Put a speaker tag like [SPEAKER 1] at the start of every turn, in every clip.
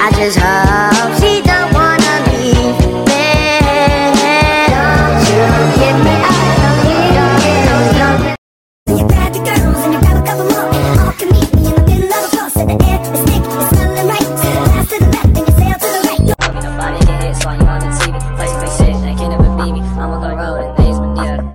[SPEAKER 1] I just hope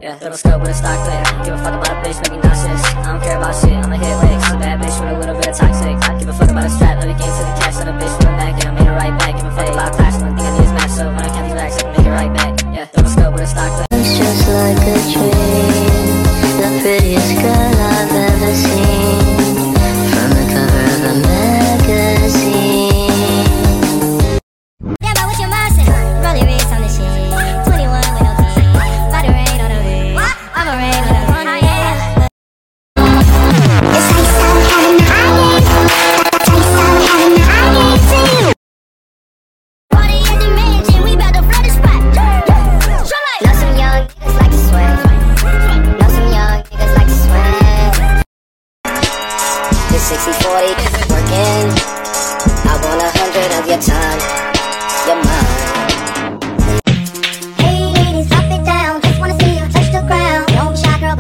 [SPEAKER 2] yeah, yeah. Little scope with a stock clear. Give a fuck about a bitch, make me nauseous. I don't care about shit, I'ma hit licks. A bad bitch with a little bit of toxic. I give a fuck about a strap, let it get to the cash. Let a bitch from the back, yeah, I made it right back. Give a fuck about class, one thing I need is match, so when I count these racks, I can make it right back. Yeah, little scope with a stock clear.
[SPEAKER 1] It's just like a dream. The prettiest girl I've ever seen. 60-40 isn't working. I want a hundred of your time. Your mind.
[SPEAKER 3] Hey ladies, drop it down. Just wanna see you touch the ground. Don't shy, girl.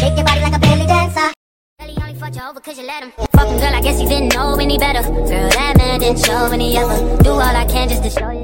[SPEAKER 3] Shake your body like a belly dancer. Belly only fucked you over 'cause you let him. Fuck him, girl, I guess he didn't know any better. Girl, that man didn't show any other. Do all I can just to show you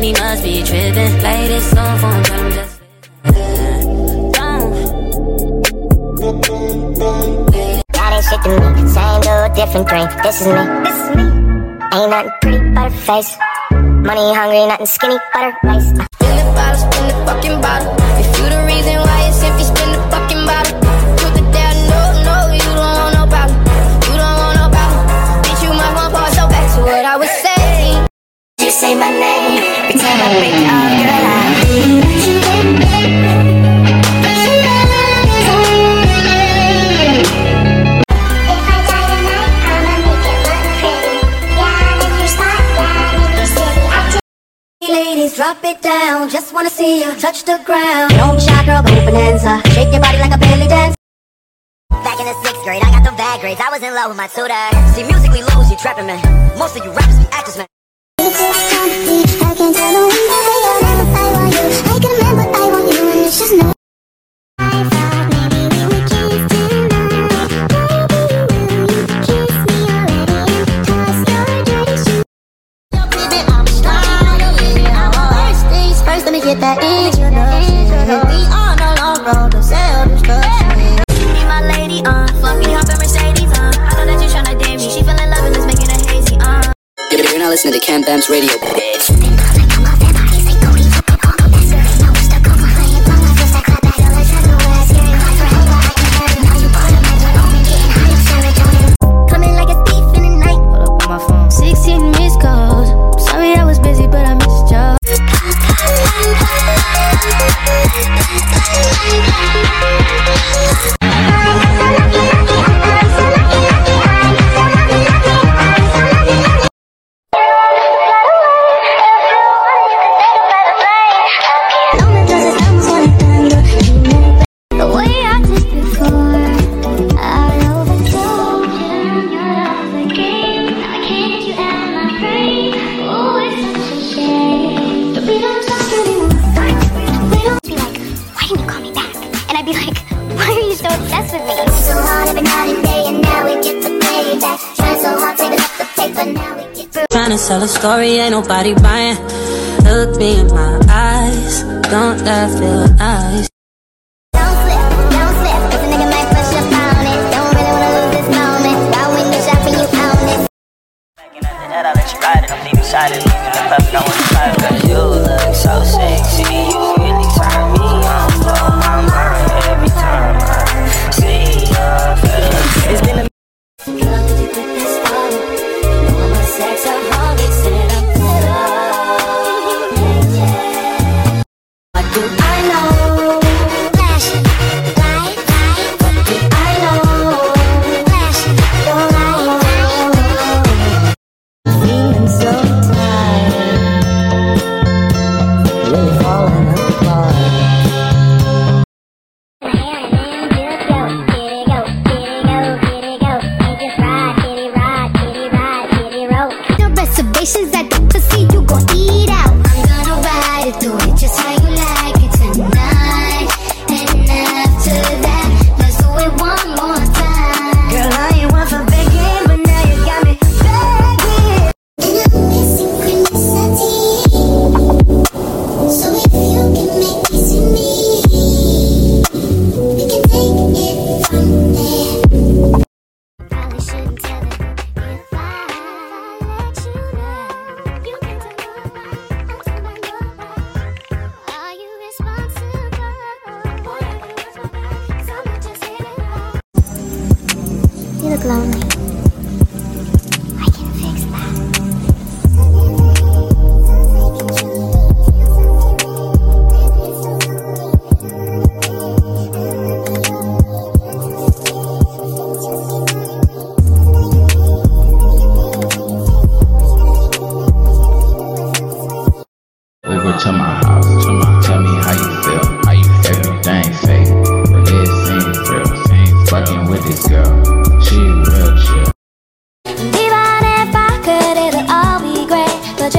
[SPEAKER 2] at you, thinking he must be tripping. Play this song for him, tell him just.
[SPEAKER 1] Shit to me. Same dude, different green. This is me. This is me. Ain't nothing pretty but her face. Money hungry, nothing skinny but her waist.
[SPEAKER 4] Spin the bottle, spin the fucking bottle. If you the reason why it's empty, spin the fucking bottle. Truth or dare, no, no, you don't want no problem. You don't want no problem. Bitch, you might want pause, so back to what I was saying.
[SPEAKER 1] You say my name.
[SPEAKER 3] Drop it down. Just wanna see you touch the ground. Don't shy, girl, go bonanza. Shake your body like a belly dance.
[SPEAKER 1] Back in the sixth grade, I got the bad grades. I was in love with my tutor. See, musically lose, you trapping me. Most of you rappers be actors, man.
[SPEAKER 5] Get that introduction. We on a long road to self-destruction. Be my lady, uh. Fuck me, hop in Mercedes, uh. I know that you tryna date me. She love and let's make it a hazy, uh.
[SPEAKER 2] You're not listening to Cam Bam's radio, bitch.
[SPEAKER 3] Trying
[SPEAKER 2] to sell a story, ain't nobody buying. Look me in my eyes, don't that feel nice?
[SPEAKER 3] Don't slip, don't slip, 'cause a nigga might push up on lonely.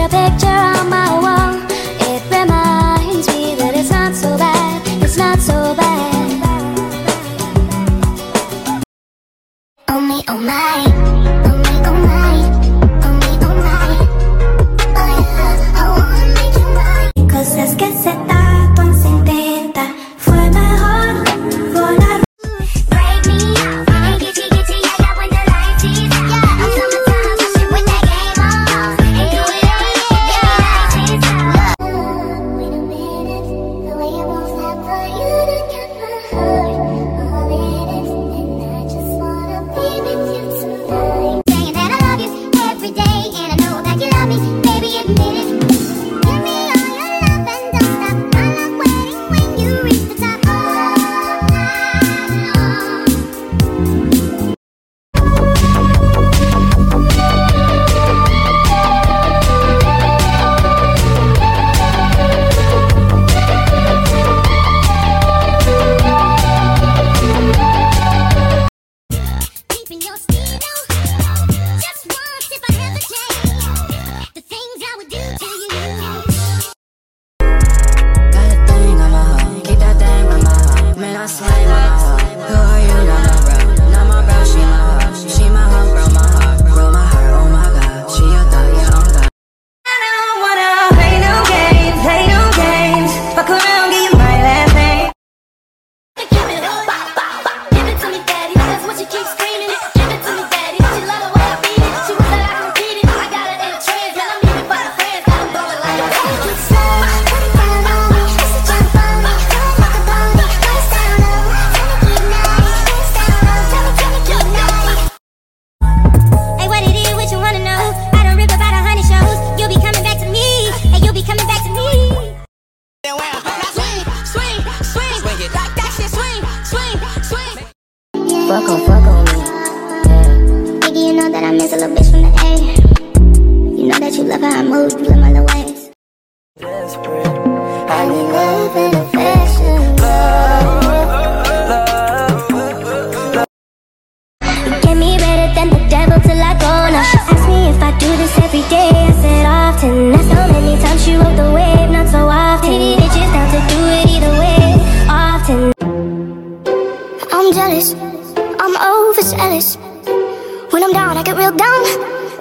[SPEAKER 3] picture, picture on my between your steed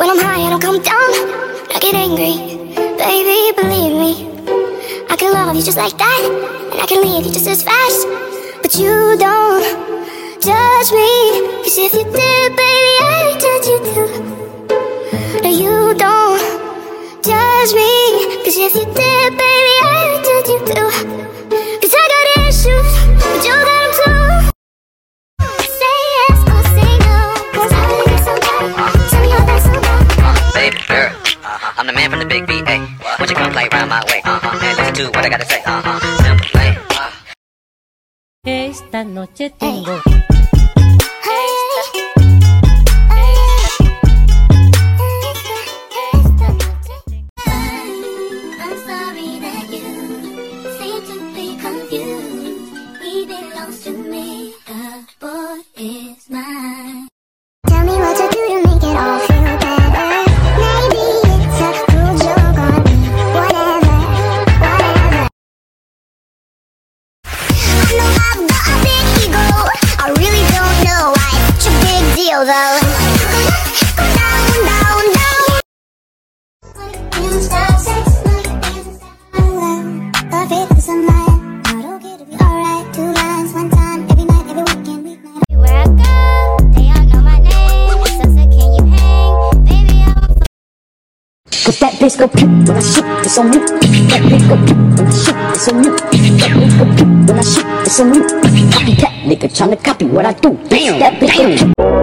[SPEAKER 3] When
[SPEAKER 6] I'm
[SPEAKER 3] high, I don't come down. I get angry, baby, believe me. I can love you just like that, and I can leave you just as fast. But you don't judge me, cause if you did, baby, I'd judge you too. No, you don't judge me, cause if you did, baby, I'd judge you too.
[SPEAKER 7] from the big VA. What you gonna play round my way? Uh -huh. And listen to what I gotta say. Uh -huh. Simple play. Uh-huh.
[SPEAKER 1] Esta noche tengo.
[SPEAKER 3] Let's go
[SPEAKER 8] when I shit, it's on you. Let's go when I shit, it's on you. Let's go when I shit, it's on you. Copycat nigga trying to copy what I do. Damn, that bitch. Damn.